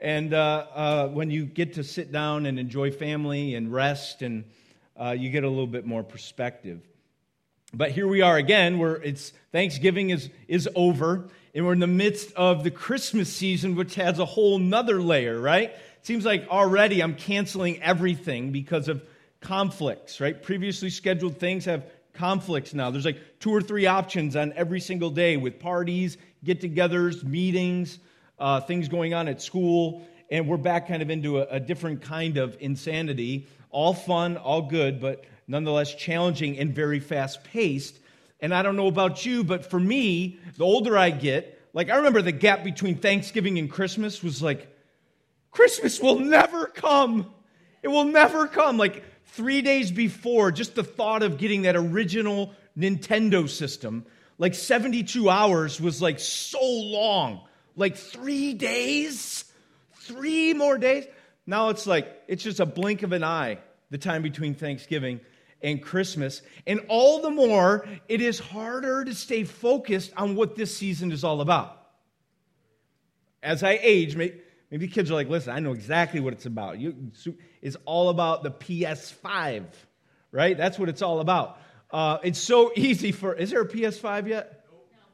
And uh, uh, when you get to sit down and enjoy family and rest, and uh, you get a little bit more perspective. But here we are again, where it's Thanksgiving is, is over, and we're in the midst of the Christmas season, which has a whole nother layer, right? It seems like already I'm canceling everything because of conflicts, right? Previously scheduled things have conflicts now. There's like two or three options on every single day with parties, get togethers, meetings, uh, things going on at school, and we're back kind of into a, a different kind of insanity. All fun, all good, but nonetheless challenging and very fast paced. And I don't know about you, but for me, the older I get, like I remember the gap between Thanksgiving and Christmas was like, Christmas will never come. It will never come. Like three days before, just the thought of getting that original Nintendo system, like 72 hours was like so long. Like three days? Three more days? Now it's like, it's just a blink of an eye, the time between Thanksgiving and Christmas. And all the more, it is harder to stay focused on what this season is all about. As I age, maybe, kids are like, listen, I know exactly what it's about. You, it's all about the PS5, right? That's what it's all about. Uh, it's so easy for, is there a PS5 yet?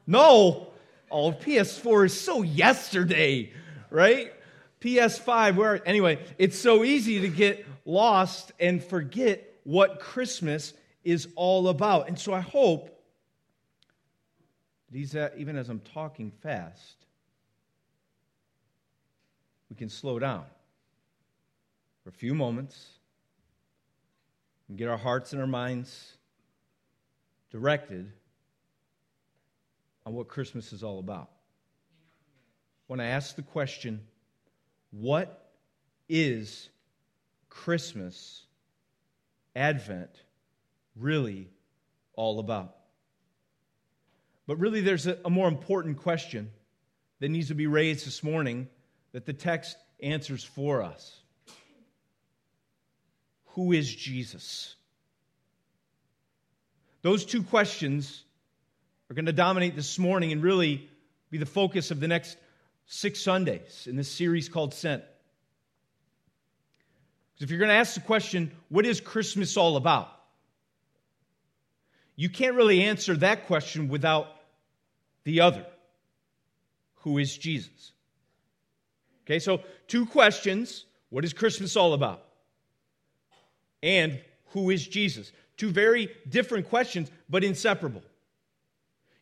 No. no. Oh, PS4 is so yesterday, right? PS5, where, anyway, it's so easy to get lost and forget what Christmas is all about. And so I hope these, uh, even as I'm talking fast, we can slow down for a few moments and get our hearts and our minds directed on what Christmas is all about. When I ask the question, what is Christmas? Advent really all about? But really, there's a, a, more important question that needs to be raised this morning that the text answers for us Who is Jesus? Those two questions are going to dominate this morning and really be the focus of the next six Sundays in this series called Sent. Because if you're going to ask the question, what is Christmas all about? You can't really answer that question without the other. Who is Jesus? Okay, so two questions. What is Christmas all about? And who is Jesus? Two very different questions, but inseparable.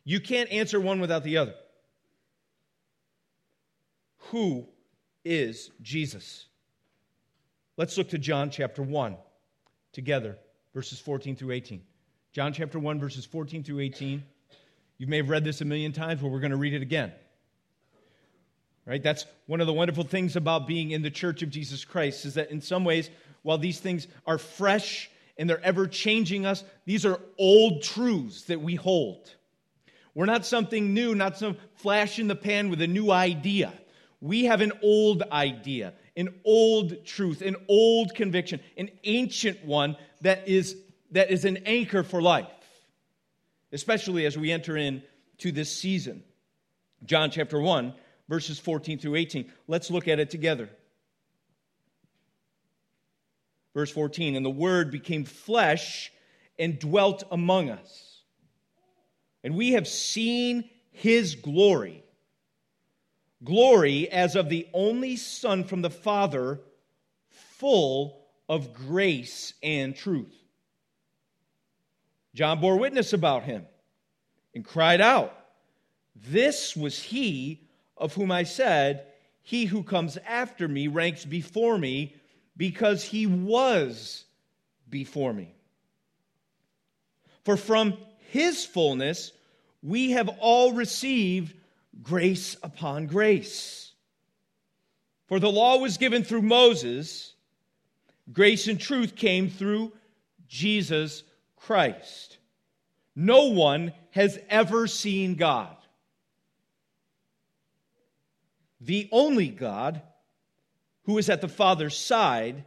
You can't answer one without the other. Who is Jesus? Let's look to John chapter 1 together, verses 14 through 18. John chapter 1, verses 14 through 18. You may have read this a million times, but we're going to read it again. Right? That's one of the wonderful things about being in the church of Jesus Christ is that in some ways, while these things are fresh and they're ever changing us, these are old truths that we hold. We're not something new, not some flash in the pan with a new idea. We have an old idea, an old truth, an old conviction, an ancient one that is, that is an anchor for life, especially as we enter into this season. John chapter 1, verses 14 through 18. Let's look at it together. Verse 14 And the Word became flesh and dwelt among us. And we have seen his glory glory as of the only Son from the Father, full of grace and truth. John bore witness about him and cried out, This was he of whom I said, He who comes after me ranks before me, because he was before me. For from his fullness we have all received grace upon grace. For the law was given through Moses, grace and truth came through Jesus Christ. No one has ever seen God. The only God who is at the Father's side,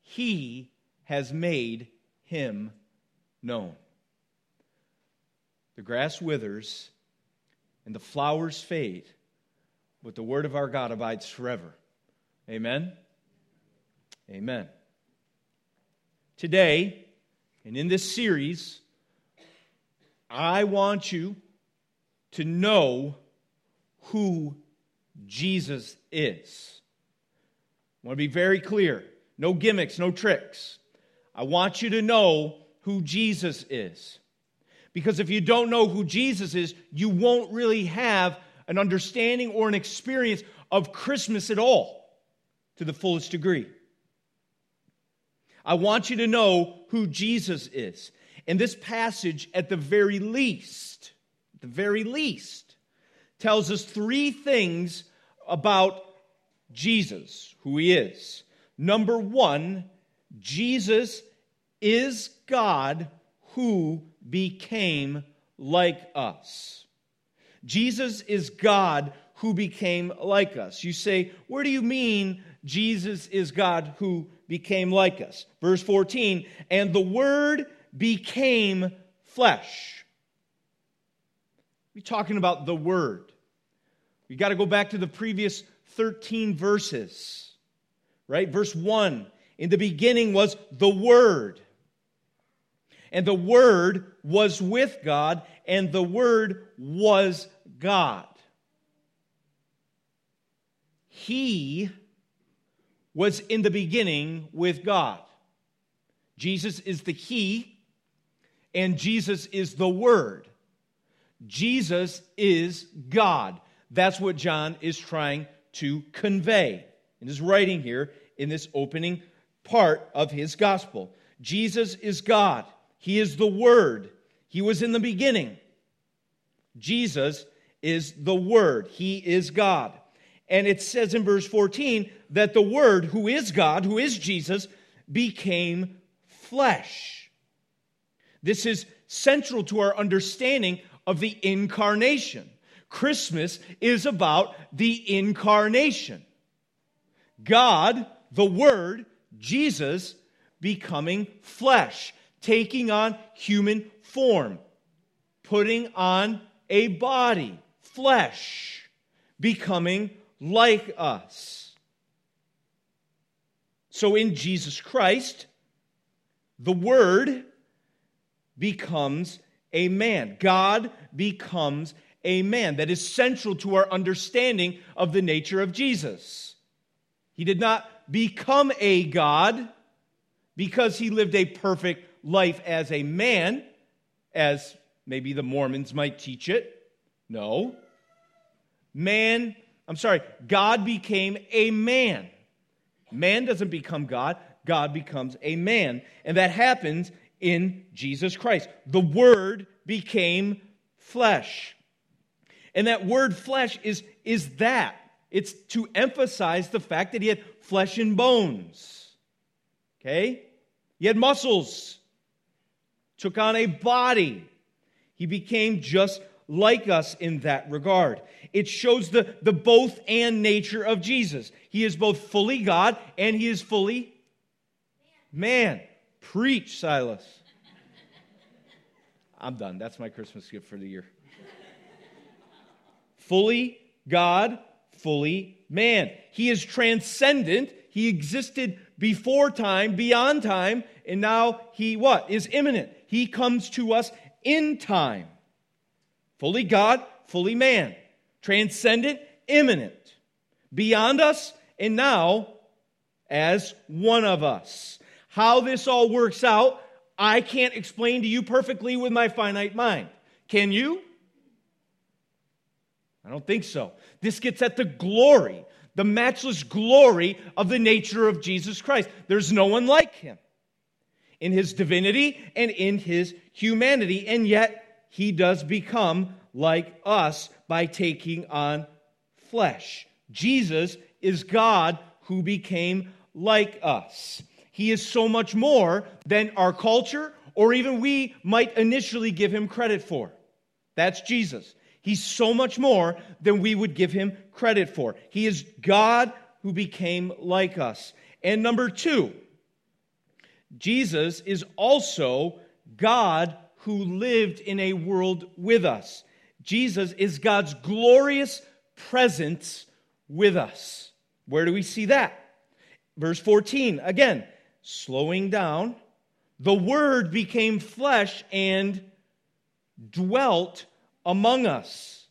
he has made him known. The grass withers and the flowers fade, but the word of our God abides forever. Amen? Amen. Today, and in this series, I want you to know who Jesus is. I want to be very clear. No gimmicks, no tricks. I want you to know who Jesus is. Because if you don't know who Jesus is, you won't really have an understanding or an experience of Christmas at all to the fullest degree. I want you to know who Jesus is. And this passage, at the very least, the very least, tells us three things about Jesus, who he is. Number one, Jesus is God who became like us. Jesus is God who became like us. You say, where do you mean Jesus is God who became like us? Verse 14, and the Word became flesh. We're talking about the Word. We got to go back to the previous 13 verses, right? Verse 1 In the beginning was the Word. And the Word was with God, and the Word was God. He was in the beginning with God. Jesus is the He, and Jesus is the Word. Jesus is God. That's what John is trying to convey in his writing here in this opening part of his gospel. Jesus is God. He is the Word. He was in the beginning. Jesus is the Word. He is God. And it says in verse 14 that the Word, who is God, who is Jesus, became flesh. This is central to our understanding of the incarnation. Christmas is about the incarnation. God, the Word, Jesus, becoming flesh, taking on human form, putting on a body, flesh, becoming like us. So in Jesus Christ, the Word becomes a man. God becomes a man. That is central to our understanding of the nature of Jesus. He did not become a God because he lived a perfect life as a man, as maybe the Mormons might teach it. No. Man, I'm sorry, God became a man. Man doesn't become God, God becomes a man. And that happens in Jesus Christ. The Word became flesh. And that word flesh is, is that. It's to emphasize the fact that he had flesh and bones. Okay? He had muscles, took on a body. He became just like us in that regard. It shows the, the both and nature of Jesus. He is both fully God and he is fully man. Preach, Silas. I'm done. That's my Christmas gift for the year fully God, fully man. He is transcendent. He existed before time, beyond time, and now he what? Is immanent. He comes to us in time. Fully God, fully man. Transcendent, immanent. Beyond us, and now as one of us. How this all works out, I can't explain to you perfectly with my finite mind. Can you? I don't think so. This gets at the glory, the matchless glory of the nature of Jesus Christ. There's no one like him in his divinity and in his humanity, and yet he does become like us by taking on flesh. Jesus is God who became like us. He is so much more than our culture or even we might initially give him credit for. That's Jesus. He's so much more than we would give him credit for. He is God who became like us. And number two, Jesus is also God who lived in a world with us. Jesus is God's glorious presence with us. Where do we see that? Verse 14, again, slowing down, the Word became flesh and dwelt among us.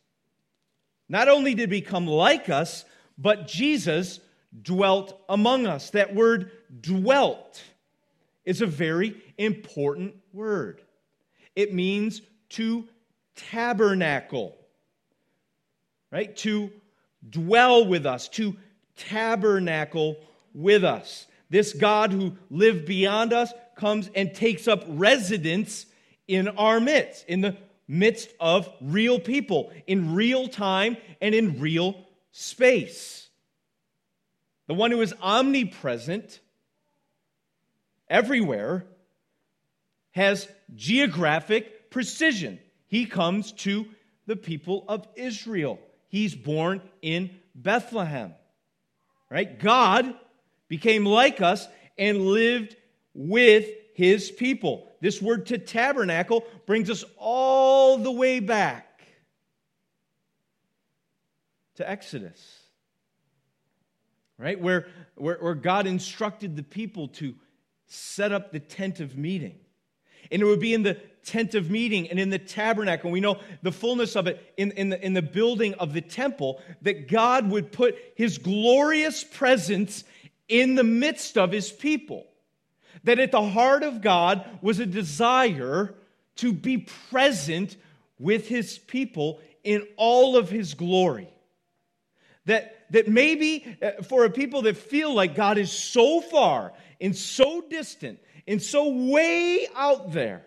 Not only did he become like us, but Jesus dwelt among us. That word dwelt is a very important word. It means to tabernacle, right? To dwell with us, to tabernacle with us. This God who lived beyond us comes and takes up residence in our midst, in the midst of real people, in real time and in real space. The one who is omnipresent everywhere has geographic precision. He comes to the people of Israel. He's born in Bethlehem. Right? God became like us and lived with his people. This word to tabernacle brings us all the way back to Exodus, right? Where, where, where God instructed the people to set up the tent of meeting. And it would be in the tent of meeting and in the tabernacle. We know the fullness of it in, in, the, in the building of the temple, that God would put his glorious presence in the midst of his people. That at the heart of God was a desire to be present with his people in all of his glory. That, that maybe uh, for a people that feel like God is so far and so distant and so way out there,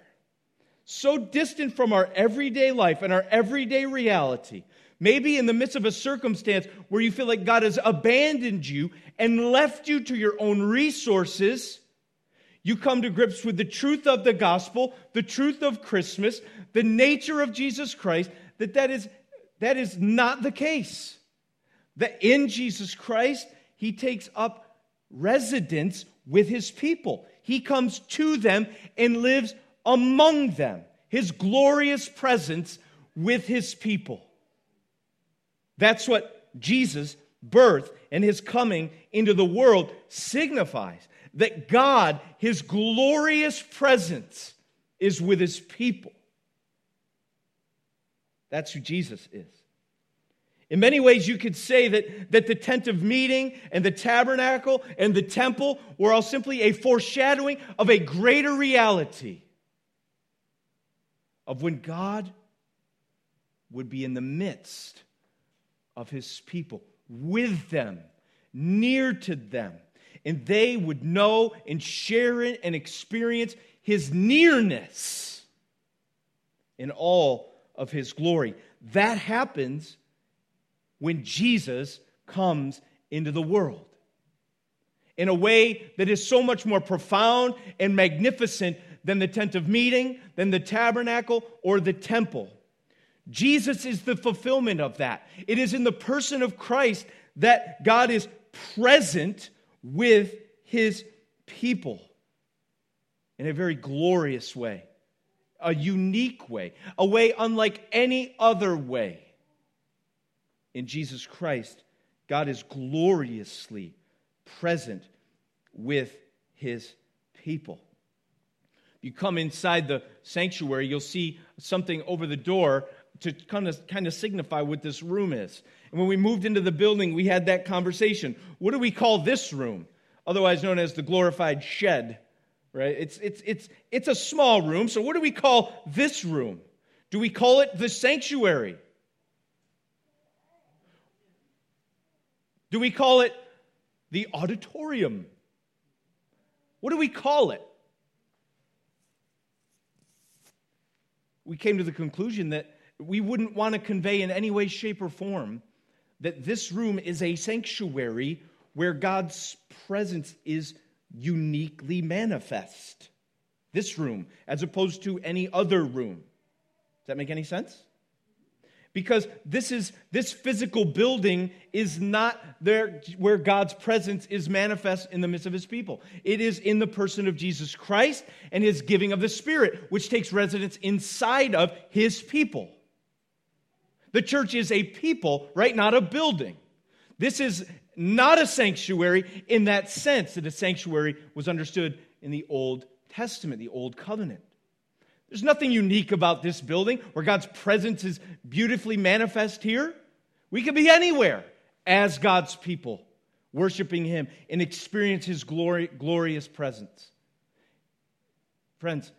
so distant from our everyday life and our everyday reality, maybe in the midst of a circumstance where you feel like God has abandoned you and left you to your own resources, you come to grips with the truth of the gospel, the truth of Christmas, the nature of Jesus Christ, that that is, that is not the case. That in Jesus Christ, he takes up residence with his people. He comes to them and lives among them. His glorious presence with his people. That's what Jesus' birth and his coming into the world signifies that God, his glorious presence, is with his people. That's who Jesus is. In many ways, you could say that, that the tent of meeting and the tabernacle and the temple were all simply a foreshadowing of a greater reality of when God would be in the midst of his people, with them, near to them, and they would know and share it and experience his nearness in all of his glory. That happens when Jesus comes into the world in a way that is so much more profound and magnificent than the tent of meeting, than the tabernacle, or the temple. Jesus is the fulfillment of that. It is in the person of Christ that God is present with his people in a very glorious way, a unique way, a way unlike any other way. In Jesus Christ, God is gloriously present with his people. You come inside the sanctuary, you'll see something over the door to kind of, kind of signify what this room is. And when we moved into the building, we had that conversation. What do we call this room? Otherwise known as the glorified shed, right? It's, it's, it's, it's a small room, so what do we call this room? Do we call it the sanctuary? Do we call it the auditorium? What do we call it? We came to the conclusion that we wouldn't want to convey in any way, shape, or form that this room is a sanctuary where God's presence is uniquely manifest. This room, as opposed to any other room. Does that make any sense? Because this is this physical building is not there where God's presence is manifest in the midst of his people. It is in the person of Jesus Christ and his giving of the Spirit, which takes residence inside of his people. The church is a people, right? Not a building. This is not a sanctuary in that sense that a sanctuary was understood in the Old Testament, the Old Covenant. There's nothing unique about this building where God's presence is beautifully manifest here. We could be anywhere as God's people, worshiping Him and experience His glory, glorious presence. Friends,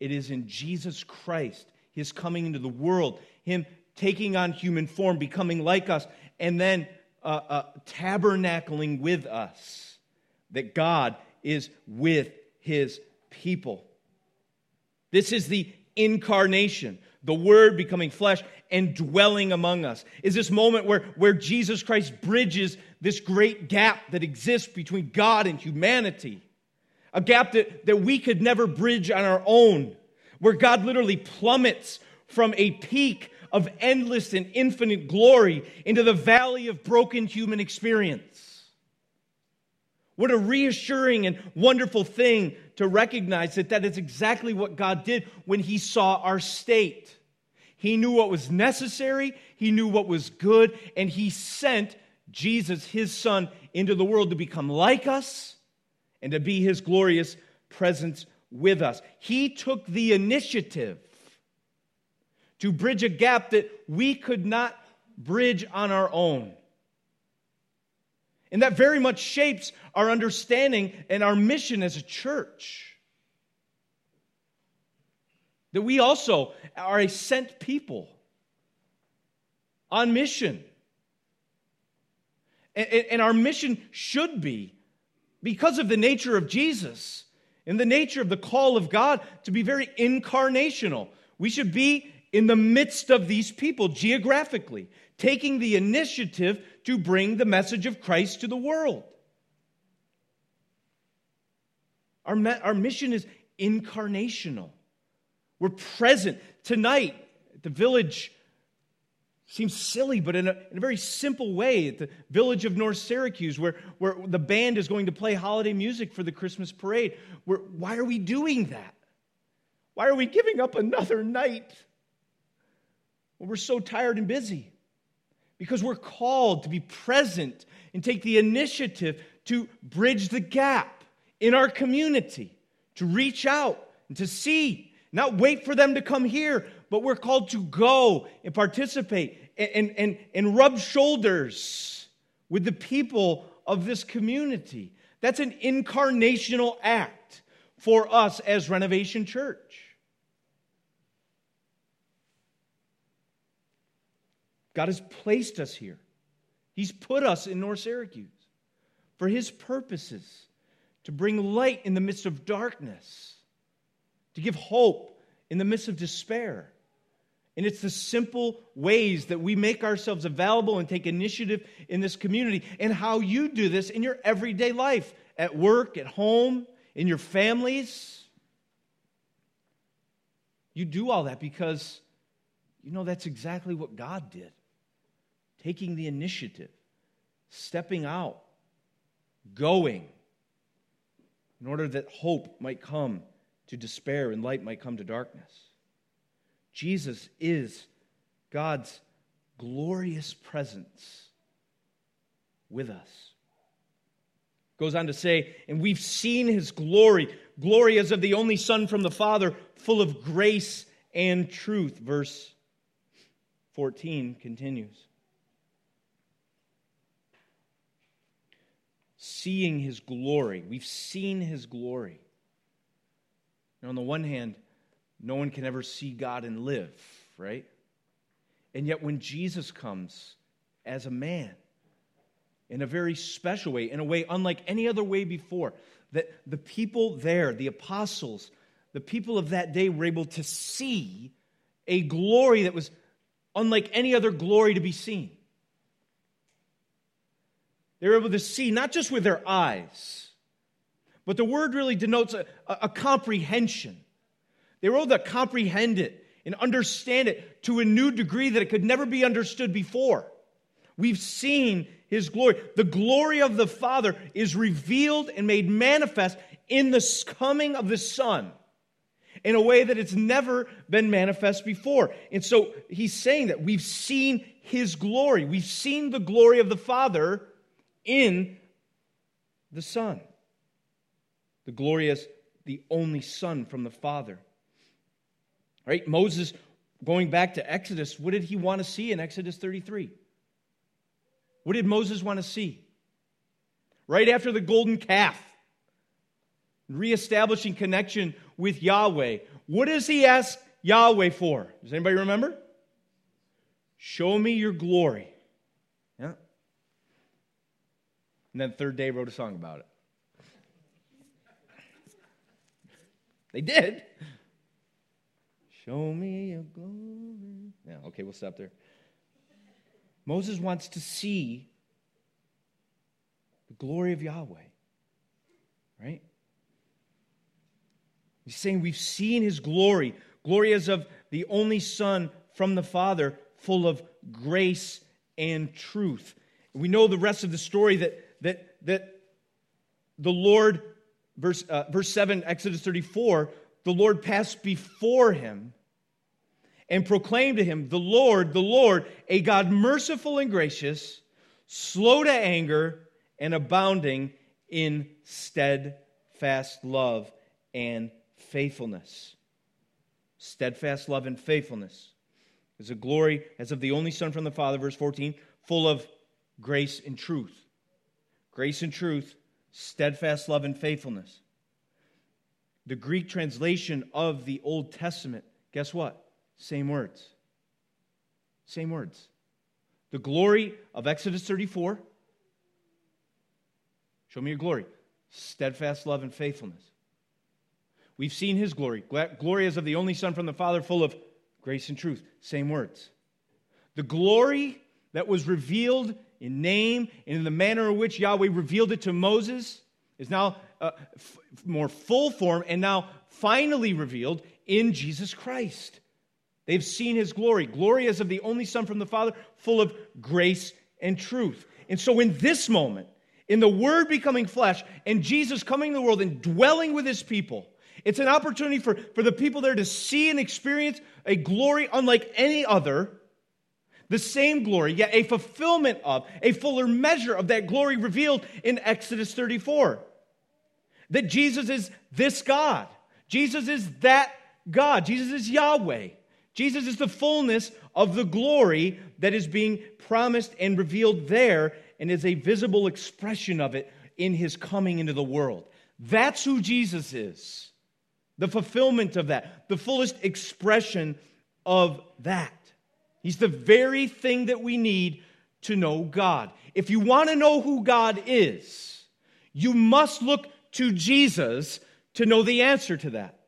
it is in Jesus Christ, His coming into the world, Him taking on human form, becoming like us, and then uh, uh, tabernacling with us, that God is with His people. This is the incarnation, the Word becoming flesh and dwelling among us. Is this moment where, where Jesus Christ bridges this great gap that exists between God and humanity? A gap that, that we could never bridge on our own, where God literally plummets from a peak of endless and infinite glory into the valley of broken human experience. What a reassuring and wonderful thing to recognize that that is exactly what God did when He saw our state. He knew what was necessary, He knew what was good, and He sent Jesus, His Son, into the world to become like us and to be His glorious presence with us. He took the initiative to bridge a gap that we could not bridge on our own. And that very much shapes our understanding and our mission as a church. That we also are a sent people on mission. And our mission should be, because of the nature of Jesus and the nature of the call of God, to be very incarnational. We should be in the midst of these people geographically, taking the initiative to bring the message of Christ to the world. Our, our mission is incarnational. We're present. Tonight, at the village seems silly, but in a, in a, very simple way, at the village of North Syracuse, where, where the band is going to play holiday music for the Christmas parade. Where, why are we doing that? Why are we giving up another night when we're so tired and busy? Because we're called to be present and take the initiative to bridge the gap in our community, to reach out and to see, not wait for them to come here, but we're called to go and participate and, and, and, rub shoulders with the people of this community. That's an incarnational act for us as Renovation Church. God has placed us here. He's put us in North Syracuse for His purposes to bring light in the midst of darkness, to give hope in the midst of despair. And it's the simple ways that we make ourselves available and take initiative in this community, and how you do this in your everyday life at work, at home, in your families. You do all that because you know that's exactly what God did taking the initiative, stepping out, going, in order that hope might come to despair and light might come to darkness. Jesus is God's glorious presence with us. Goes on to say, and we've seen his glory, glory as of the only Son from the Father, full of grace and truth. Verse 14 continues. Seeing his glory. We've seen his glory. Now, on the one hand, no one can ever see God and live, right? And yet, when Jesus comes as a man, in a very special way, in a way unlike any other way before, that the people there, the apostles, the people of that day were able to see a glory that was unlike any other glory to be seen. They were able to see not just with their eyes, but the word really denotes a, a, comprehension. They were able to comprehend it and understand it to a new degree that it could never be understood before. We've seen his glory. The glory of the Father is revealed and made manifest in the coming of the Son. in a way that it's never been manifest before. And so he's saying that we've seen his glory. We've seen the glory of the Father in the Son. The glory as the only Son from the Father. Right? Moses, going back to Exodus, what did he want to see in Exodus 33? What did Moses want to see? Right after the golden calf, reestablishing connection with Yahweh. What does he ask Yahweh for? Does anybody remember? Show me your glory. Yeah. And then third day wrote a song about it. They did. Show me your glory. Yeah, okay, we'll stop there. Moses wants to see the glory of Yahweh, right? He's saying we've seen his glory, glory as of the only Son from the Father, full of grace and truth. We know the rest of the story that, that, that the Lord, verse, uh, verse 7, Exodus 34, the Lord passed before him and proclaimed to him, The Lord, the Lord, a God merciful and gracious, slow to anger, and abounding in steadfast love and faithfulness. Steadfast love and faithfulness is a glory as of the only Son from the Father, verse 14, full of grace and truth. Grace and truth, steadfast love and faithfulness. The Greek translation of the Old Testament, guess what? Same words. Same words. The glory of Exodus 34. Show me your glory. Steadfast love and faithfulness. We've seen his glory. Glory as of the only Son from the Father, full of grace and truth. Same words. The glory that was revealed in name and in the manner in which Yahweh revealed it to Moses is now uh, f- more full form and now finally revealed in Jesus Christ. They've seen his glory. Glory as of the only Son from the Father, full of grace and truth. And so, in this moment, in the Word becoming flesh and Jesus coming to the world and dwelling with his people, it's an opportunity for, for the people there to see and experience a glory unlike any other, the same glory, yet a fulfillment of, a fuller measure of that glory revealed in Exodus 34. That Jesus is this God. Jesus is that God. Jesus is Yahweh. Jesus is the fullness of the glory that is being promised and revealed there and is a visible expression of it in his coming into the world. That's who Jesus is the fulfillment of that, the fullest expression of that. He's the very thing that we need to know God. If you want to know who God is, you must look to Jesus to know the answer to that.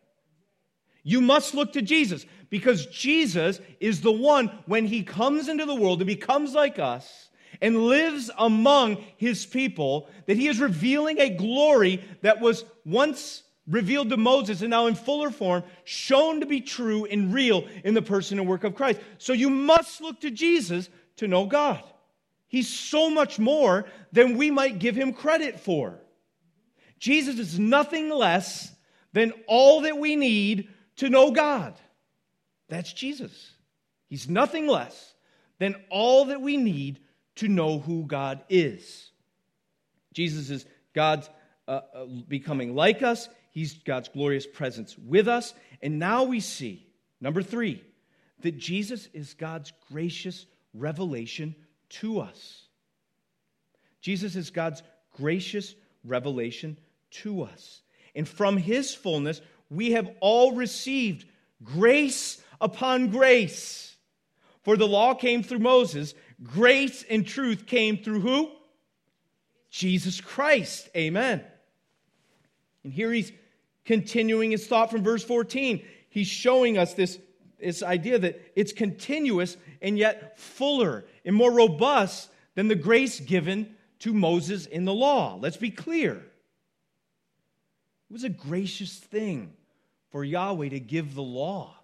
You must look to Jesus because Jesus is the one, when he comes into the world and becomes like us and lives among his people, that he is revealing a glory that was once revealed to Moses and now in fuller form, shown to be true and real in the person and work of Christ. So you must look to Jesus to know God. He's so much more than we might give him credit for. Jesus is nothing less than all that we need to know God. That's Jesus. He's nothing less than all that we need to know who God is. Jesus is God's uh, uh, becoming like us. He's God's glorious presence with us. And now we see, number three, that Jesus is God's gracious revelation to us. Jesus is God's gracious revelation to us. And from his fullness, we have all received grace upon grace. For the law came through Moses, grace and truth came through who? Jesus Christ. Amen. And here he's continuing his thought from verse 14. He's showing us this, this idea that it's continuous and yet fuller and more robust than the grace given to Moses in the law. Let's be clear. It was a gracious thing for Yahweh to give the law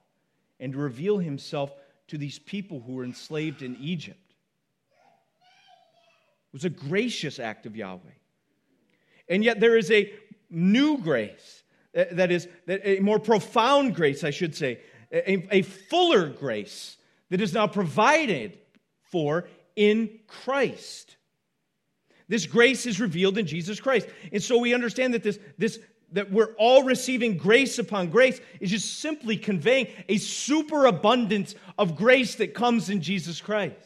and to reveal himself to these people who were enslaved in Egypt. It was a gracious act of Yahweh. And yet there is a new grace Uh, that is, a more profound grace, I should say, a, a fuller grace that is now provided for in Christ. This grace is revealed in Jesus Christ. And so we understand that this, this that we're all receiving grace upon grace is just simply conveying a superabundance of grace that comes in Jesus Christ.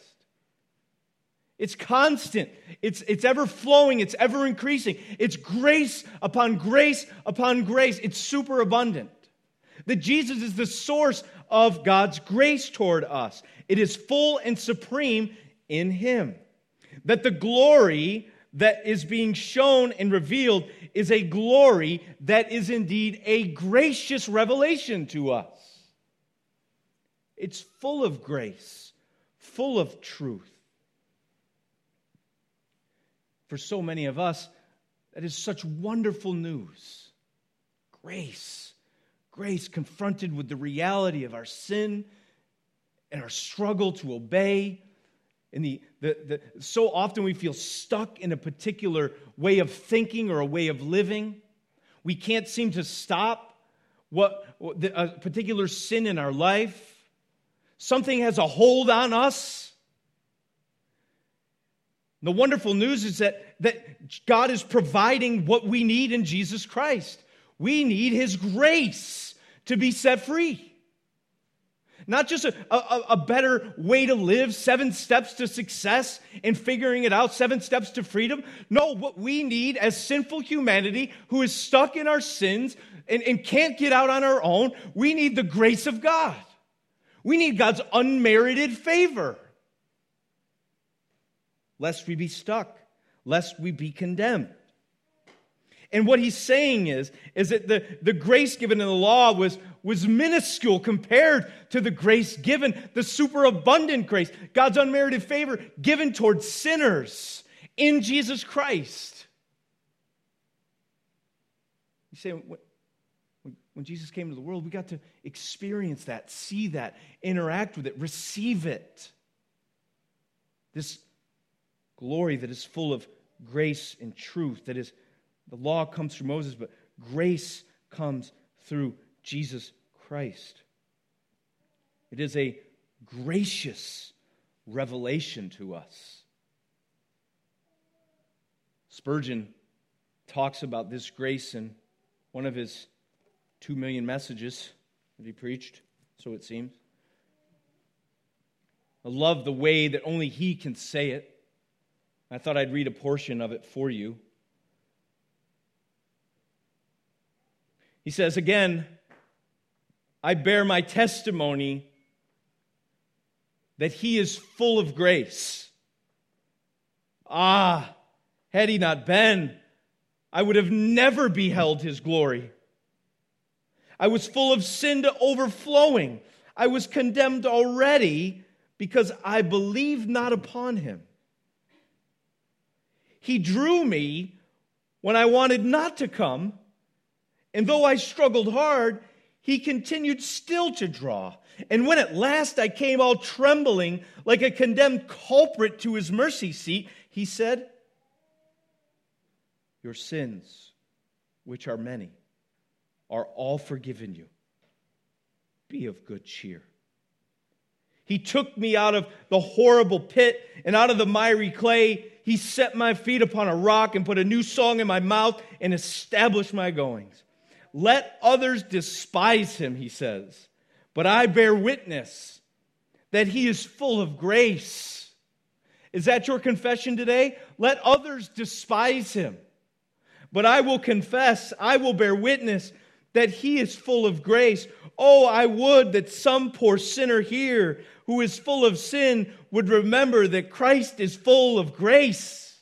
It's constant. It's, it's ever flowing. It's ever increasing. It's grace upon grace upon grace. It's super abundant. That Jesus is the source of God's grace toward us. It is full and supreme in Him. That the glory that is being shown and revealed is a glory that is indeed a gracious revelation to us. It's full of grace, full of truth. For so many of us, that is such wonderful news. Grace. Grace confronted with the reality of our sin and our struggle to obey And the, the, the, so often we feel stuck in a particular way of thinking or a way of living. We can't seem to stop what, a particular sin in our life. Something has a hold on us. The wonderful news is that, that God is providing what we need in Jesus Christ. We need His grace to be set free. Not just a, a, a, better way to live, seven steps to success and figuring it out, seven steps to freedom. No, what we need as sinful humanity who is stuck in our sins and, and can't get out on our own, we need the grace of God. We need God's unmerited favor. Lest we be stuck, lest we be condemned. And what he's saying is, is that the, the grace given in the law was, was minuscule compared to the grace given, the superabundant grace, God's unmerited favor given towards sinners in Jesus Christ. You say, when, Jesus came to the world, we got to experience that, see that, interact with it, receive it. This glory that is full of grace and truth, that is the law comes through Moses, but grace comes through Jesus Christ. It is a gracious revelation to us. Spurgeon talks about this grace in one of his two million messages that he preached, so it seems. I love the way that only he can say it. I thought I'd read a portion of it for you. He says, Again, I bear my testimony that he is full of grace. Ah, had he not been, I would have never beheld his glory. I was full of sin to overflowing. I was condemned already because I believed not upon him. He drew me when I wanted not to come and though I struggled hard, he continued still to draw. And when at last I came all trembling like a condemned culprit to his mercy seat, he said, Your sins, which are many, are all forgiven you. Be of good cheer. He took me out of the horrible pit and out of the miry clay. He set my feet upon a rock and put a new song in my mouth and established my goings. Let others despise him, he says, but I bear witness that he is full of grace. Is that your confession today? Let others despise him. But I will confess, I will bear witness that he is full of grace. Oh, I would that some poor sinner here who is full of sin would remember that Christ is full of grace.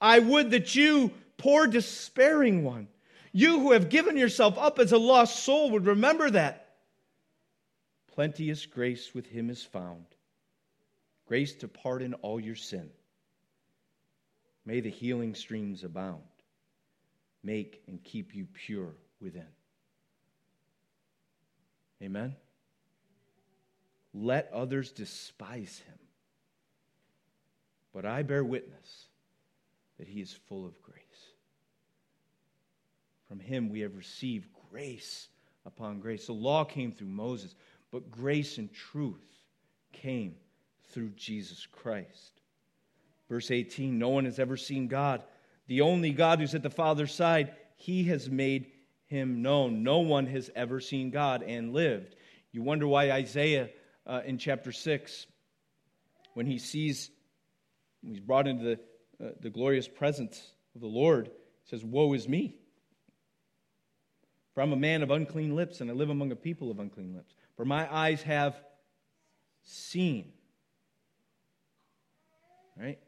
I would that you, poor despairing one, you who have given yourself up as a lost soul would remember that. Plenteous grace with him is found, grace to pardon all your sin. May the healing streams abound, make and keep you pure within. Amen. Let others despise him, but I bear witness that he is full of grace. From him we have received grace upon grace. The law came through Moses, but grace and truth came through Jesus Christ. Verse 18 No one has ever seen God. The only God who's at the Father's side, he has made him known. No one has ever seen God and lived. You wonder why Isaiah uh, in chapter 6, when he sees, he's brought into the, uh, the glorious presence of the Lord, says, Woe is me. For I'm a man of unclean lips, and I live among a people of unclean lips. For my eyes have seen. Right?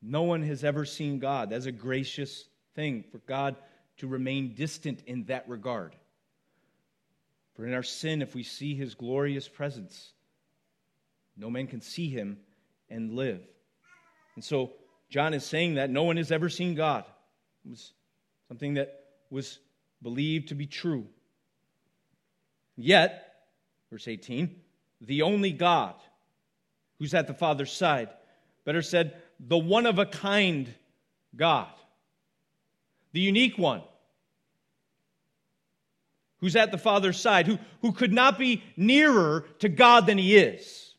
No one has ever seen God. That's a gracious thing for God to remain distant in that regard. For in our sin, if we see his glorious presence, no man can see him and live. And so John is saying that no one has ever seen God. It was something that was believed to be true. Yet, verse 18, the only God who's at the Father's side, better said, the one of a kind God, the unique one who's at the Father's side, who, who could not be nearer to God than he is,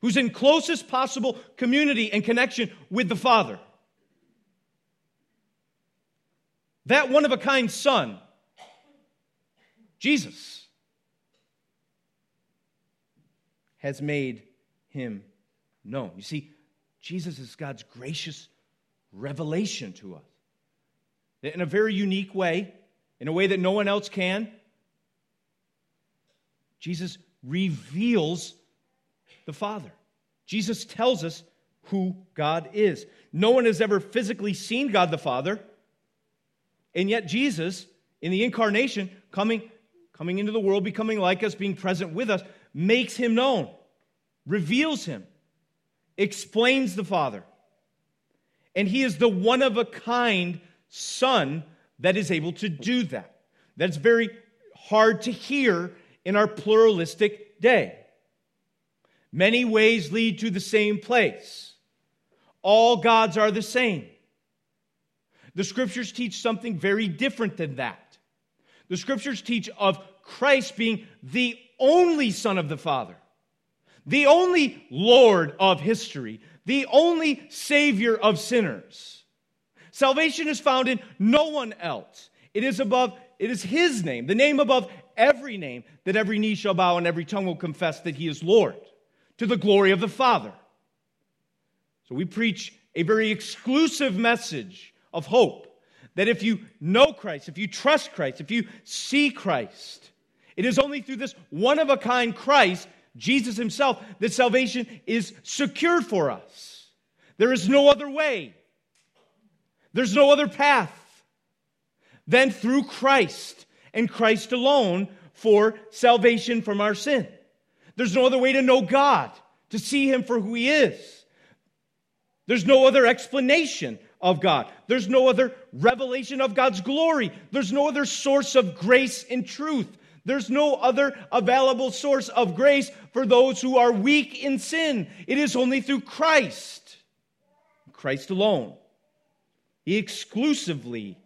who's in closest possible community and connection with the Father. That one of a kind Son, Jesus, has made him known. You see, Jesus is God's gracious revelation to us in a very unique way, in a way that no one else can. Jesus reveals the Father. Jesus tells us who God is. No one has ever physically seen God the Father, and yet Jesus, in the incarnation, coming, coming into the world, becoming like us, being present with us, makes him known, reveals him, explains the Father. And he is the one of a kind Son that is able to do that. That's very hard to hear in our pluralistic day. Many ways lead to the same place. All gods are the same. The scriptures teach something very different than that. The scriptures teach of Christ being the only Son of the Father, the only Lord of history, the only Savior of sinners. Salvation is found in no one else. It is above, it is His name, the name above every name, that every knee shall bow and every tongue will confess that He is Lord, to the glory of the Father. So we preach a very exclusive message of hope. That if you know Christ, if you trust Christ, if you see Christ, it is only through this one of a kind Christ, Jesus Himself, that salvation is secured for us. There is no other way, there's no other path than through Christ and Christ alone for salvation from our sin. There's no other way to know God, to see Him for who He is. There's no other explanation of God. There's no other revelation of God's glory. There's no other source of grace and truth. There's no other available source of grace for those who are weak in sin. It is only through Christ, Christ alone. He exclusively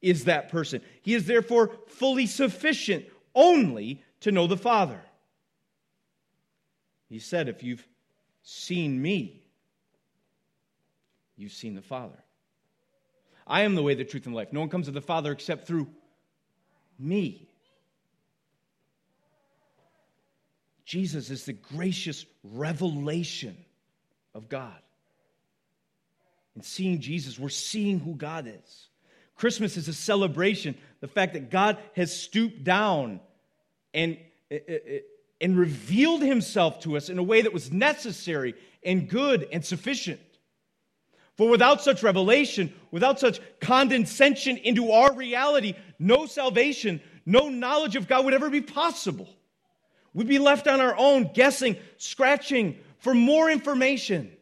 is that person. He is therefore fully sufficient only to know the Father. He said, If you've seen me, you've seen the Father. I am the way, the truth, and life. No one comes to the Father except through me. Jesus is the gracious revelation of God. In seeing Jesus, we're seeing who God is. Christmas is a celebration, the fact that God has stooped down and, uh, uh, uh, and revealed himself to us in a way that was necessary and good and sufficient. For without such revelation, without such condescension into our reality, no salvation, no knowledge of God would ever be possible. We'd be left on our own, guessing, scratching for more information.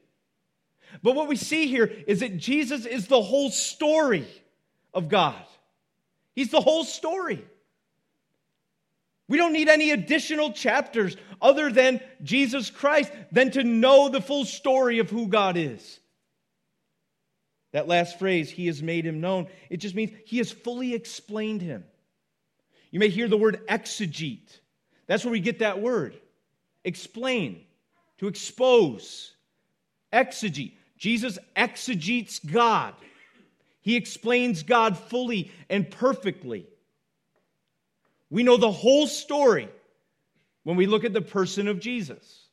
But what we see here is that Jesus is the whole story of God. He's the whole story. We don't need any additional chapters other than Jesus Christ than to know the full story of who God is That last phrase, he has made him known, it just means he has fully explained him. You may hear the word exegete. That's where we get that word. Explain, to expose, exegete. Jesus exegetes God. He explains God fully and perfectly. We know the whole story when we look at the person of Jesus.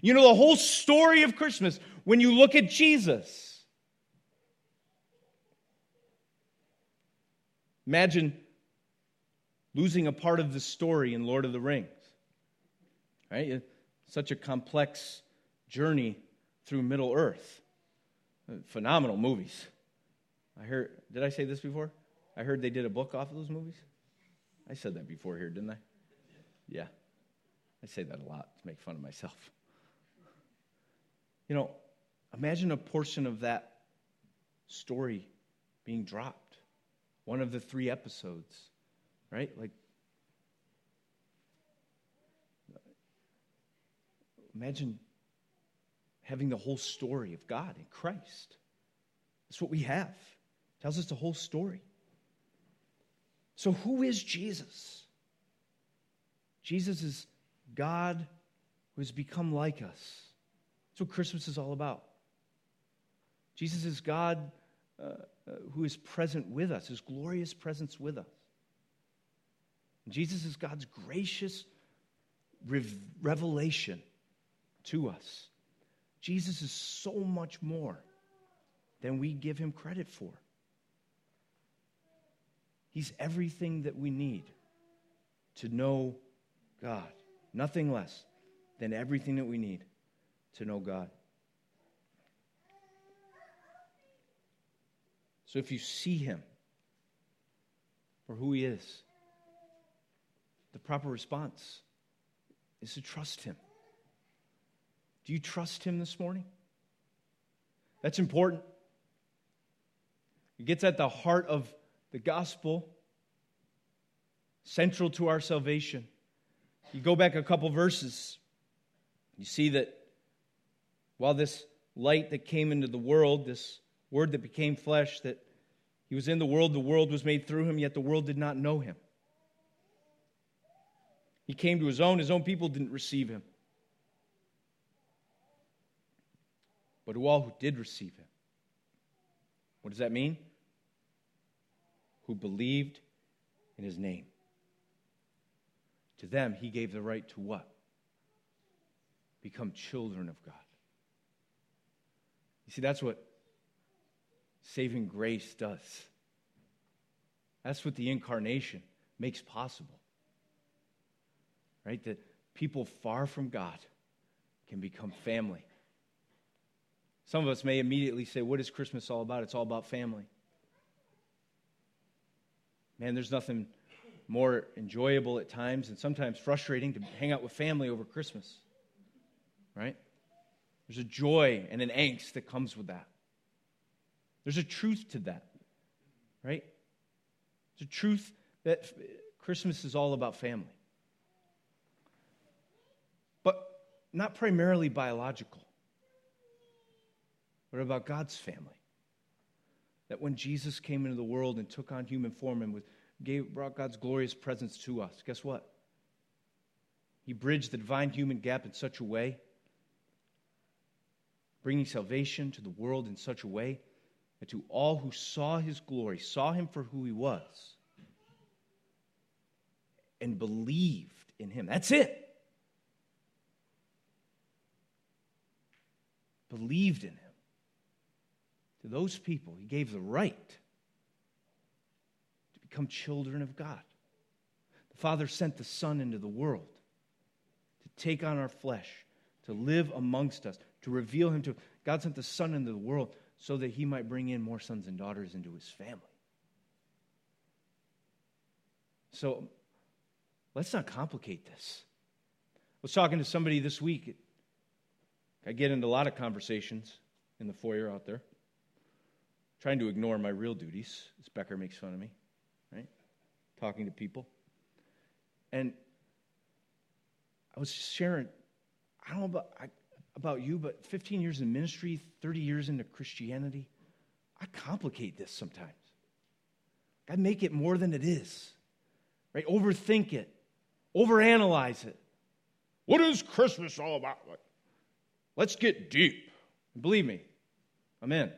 You know the whole story of Christmas when you look at Jesus. Imagine losing a part of the story in Lord of the Rings. Right? Such a complex journey through Middle Earth. Phenomenal movies. I heard, did I say this before? I heard they did a book off of those movies. I said that before here, didn't I? Yeah. I say that a lot to make fun of myself. You know, imagine a portion of that story being dropped. One of the three episodes, right? Like, imagine having the whole story of God in Christ. That's what we have. It tells us the whole story. So, who is Jesus? Jesus is God who has become like us. That's what Christmas is all about. Jesus is God uh, uh, who is present with us, his glorious presence with us. Jesus is God's gracious revelation to us. Jesus is so much more than we give him credit for. He's everything that we need to know God, nothing less than everything that we need to know God. So if you see him for who he is, the proper response is to trust him. Do you trust him this morning? That's important. It gets at the heart of the gospel, central to our salvation. You go back a couple verses, you see that while this light that came into the world, this word that became flesh, that he was in the world, the world was made through him, yet the world did not know him. He came to his own, his own people didn't receive him. But to all who did receive him, what does that mean? Who believed in his name. To them, he gave the right to what? Become children of God. You see, that's what saving grace does. That's what the incarnation makes possible. Right? That people far from God can become family. Some of us may immediately say, What is Christmas all about? It's all about family. Man, there's nothing more enjoyable at times and sometimes frustrating to hang out with family over Christmas. Right? There's a joy and an angst that comes with that. There's a truth to that, right? There's a truth that Christmas is all about family. But not primarily biological, but about God's family. That when Jesus came into the world and took on human form and gave, brought God's glorious presence to us, guess what? He bridged the divine human gap in such a way bringing salvation to the world in such a way that to all who saw his glory, saw him for who he was, and believed in him. That's it. Believed in him. To those people, he gave the right to become children of God. The Father sent the Son into the world to take on our flesh, to live amongst us, to reveal him to God sent the Son into the world so that he might bring in more sons and daughters into his family. So let's not complicate this. I was talking to somebody this week. I get into a lot of conversations in the foyer out there, trying to ignore my real duties, as Becker makes fun of me, right? Talking to people. And I was sharing, I don't know about, I, about you, but 15 years in ministry, 30 years into Christianity, I complicate this sometimes. I make it more than it is. Right? Overthink it, overanalyze it. What is Christmas all about? Let's get deep. Believe me, I'm in.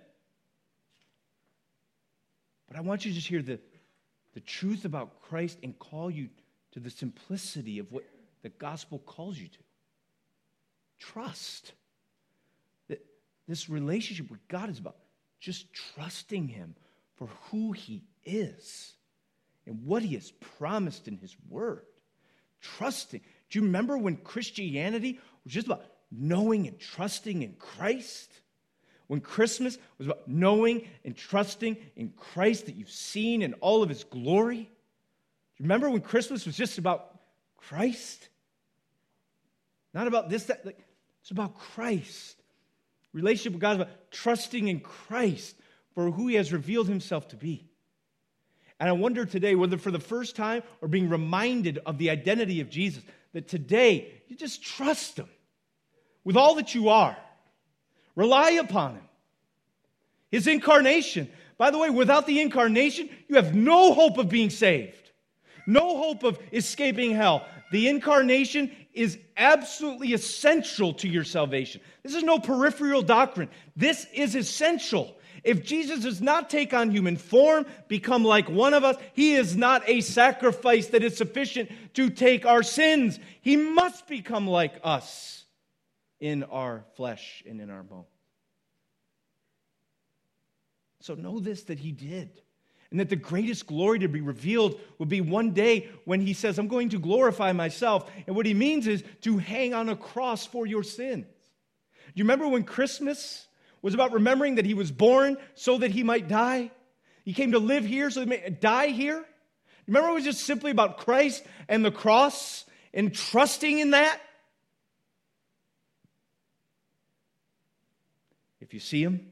But I want you to just hear the, the truth about Christ and call you to the simplicity of what the gospel calls you to. Trust. That this relationship with God is about just trusting Him for who He is and what He has promised in His Word. Trusting. Do you remember when Christianity was just about knowing and trusting in Christ? When Christmas was about knowing and trusting in Christ that you've seen in all of his glory? Do you remember when Christmas was just about Christ? Not about this, that. Like, it's about Christ. Relationship with God is about trusting in Christ for who he has revealed himself to be. And I wonder today, whether for the first time or being reminded of the identity of Jesus, that today you just trust him with all that you are. Rely upon Him. His incarnation. By the way, without the incarnation, you have no hope of being saved, no hope of escaping hell. The incarnation is absolutely essential to your salvation. This is no peripheral doctrine. This is essential. If Jesus does not take on human form, become like one of us, he is not a sacrifice that is sufficient to take our sins. He must become like us in our flesh and in our bone. So know this that he did. And that the greatest glory to be revealed will be one day when he says, I'm going to glorify myself. And what he means is to hang on a cross for your sins. Do you remember when Christmas was about remembering that he was born so that he might die? He came to live here so he might die here? Remember, it was just simply about Christ and the cross and trusting in that? If you see him,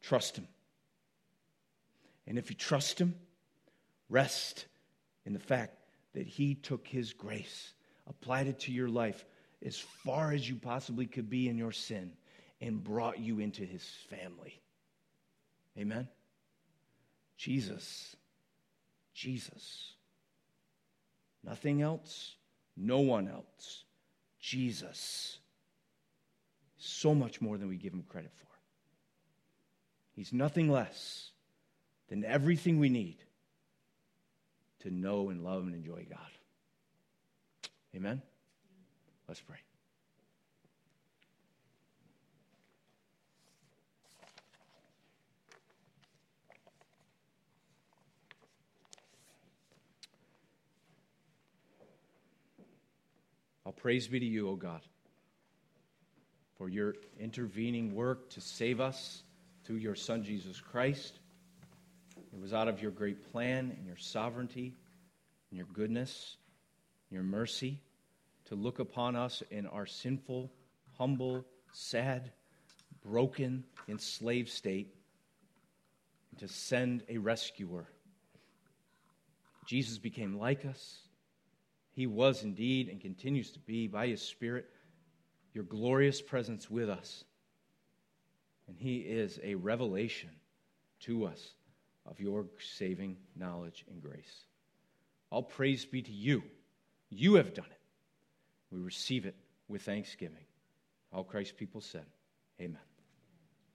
trust him. And if you trust him, rest in the fact that he took his grace, applied it to your life as far as you possibly could be in your sin, and brought you into his family. Amen? Jesus. Jesus. Nothing else, no one else. Jesus so much more than we give him credit for. He's nothing less than everything we need to know and love and enjoy God. Amen? Let's pray. All praise be to you, O God for your intervening work to save us through your Son, Jesus Christ. It was out of your great plan and your sovereignty and your goodness, and your mercy to look upon us in our sinful, humble, sad, broken, enslaved state and to send a rescuer. Jesus became like us. He was indeed and continues to be, by his Spirit, your glorious presence with us. And He is a revelation to us of your saving knowledge and grace. All praise be to you. You have done it. We receive it with thanksgiving. All Christ's people said, Amen.